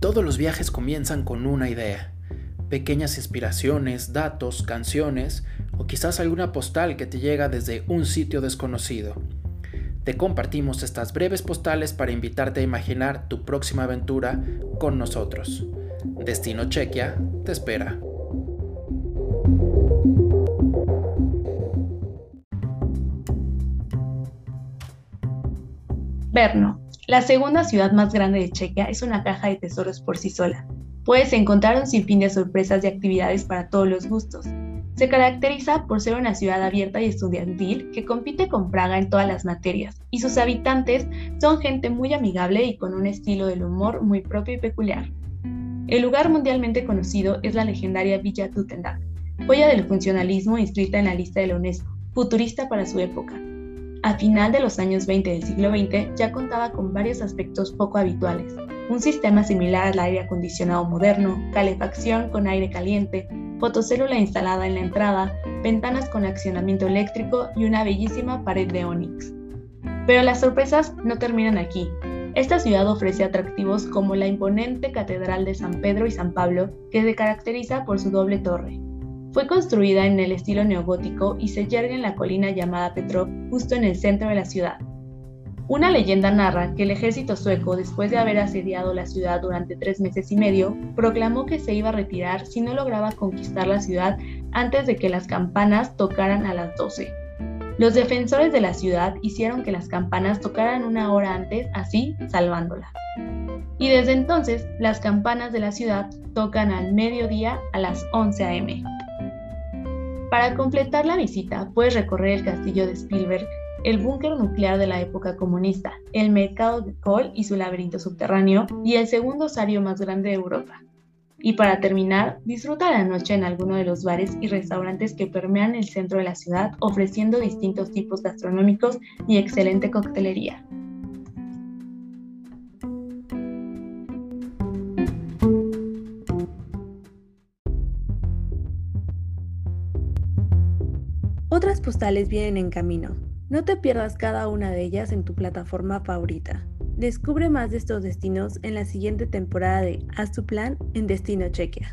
Todos los viajes comienzan con una idea, pequeñas inspiraciones, datos, canciones o quizás alguna postal que te llega desde un sitio desconocido. Te compartimos estas breves postales para invitarte a imaginar tu próxima aventura con nosotros. Destino Chequia te espera. Brno, la segunda ciudad más grande de Chequia, es una caja de tesoros por sí sola. Puedes encontrar un sinfín de sorpresas y actividades para todos los gustos. Se caracteriza por ser una ciudad abierta y estudiantil que compite con Praga en todas las materias, y sus habitantes son gente muy amigable y con un estilo del humor muy propio y peculiar. El lugar mundialmente conocido es la legendaria Villa Tutendag, joya del funcionalismo inscrita en la lista de la UNESCO, futurista para su época. A final de los años 20 del siglo XX ya contaba con varios aspectos poco habituales. Un sistema similar al aire acondicionado moderno, calefacción con aire caliente, fotocélula instalada en la entrada, ventanas con accionamiento eléctrico y una bellísima pared de onix. Pero las sorpresas no terminan aquí. Esta ciudad ofrece atractivos como la imponente Catedral de San Pedro y San Pablo, que se caracteriza por su doble torre, fue construida en el estilo neogótico y se yergue en la colina llamada Petrov, justo en el centro de la ciudad. Una leyenda narra que el ejército sueco, después de haber asediado la ciudad durante tres meses y medio, proclamó que se iba a retirar si no lograba conquistar la ciudad antes de que las campanas tocaran a las 12. Los defensores de la ciudad hicieron que las campanas tocaran una hora antes, así salvándola. Y desde entonces, las campanas de la ciudad tocan al mediodía a las 11 a.m. Para completar la visita, puedes recorrer el castillo de Spielberg, el búnker nuclear de la época comunista, el mercado de Kohl y su laberinto subterráneo, y el segundo osario más grande de Europa. Y para terminar, disfruta la noche en alguno de los bares y restaurantes que permean el centro de la ciudad, ofreciendo distintos tipos gastronómicos y excelente coctelería. Otras postales vienen en camino. No te pierdas cada una de ellas en tu plataforma favorita. Descubre más de estos destinos en la siguiente temporada de Haz tu plan en Destino Chequia.